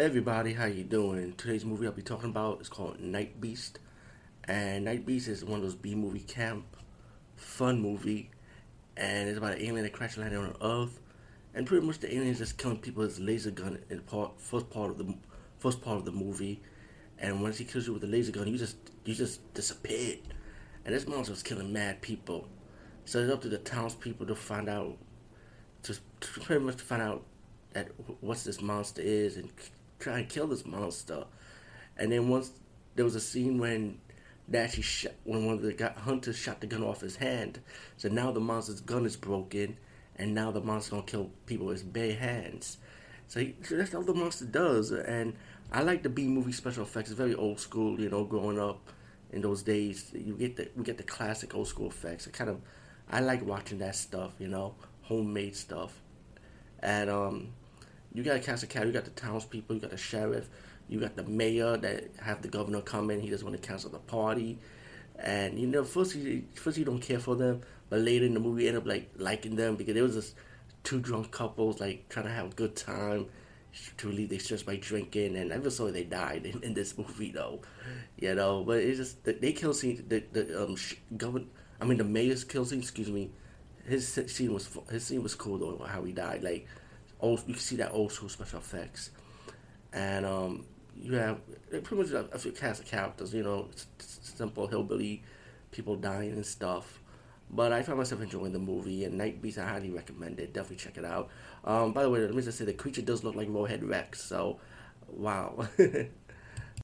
everybody, how you doing? Today's movie I'll be talking about is called Nightbeast, and Nightbeast is one of those B movie camp fun movie, and it's about an alien that crash landed on Earth, and pretty much the alien is just killing people with laser gun in part first part of the first part of the movie, and once he kills you with the laser gun, you just you just disappeared, and this monster was killing mad people, so it's up to the townspeople to find out, to, to pretty much to find out that what this monster is and try and kill this monster. And then once there was a scene when they actually shot when one of the hunters shot the gun off his hand. So now the monster's gun is broken, and now the monster gonna kill people with bare hands. So, he, so that's all the monster does. And I like the B movie special effects. It's very old school, you know, growing up in those days. You get the we get the classic old school effects. I kind of I like watching that stuff, you know, homemade stuff. And um, you got a cast of characters. You got the townspeople. You got the sheriff. You got the mayor that have the governor come in. He doesn't want to cancel the party. And you know, first you first you don't care for them, but later in the movie you end up like liking them because there was just two drunk couples like trying to have a good time to relieve their stress by drinking, and just saw they died in, in, this movie though, you know. But it's just they kill scene. The the um governor, I mean the mayor's kill scene. Excuse me. His scene was his scene was cool though. How he died, like old, you can see that old school special effects, and um, you have pretty much a, a cast of characters. You know, simple hillbilly people dying and stuff. But I found myself enjoying the movie, and Nightbeast I highly recommend it. Definitely check it out. Um, by the way, let me just say the creature does look like Moorhead Rex, so wow.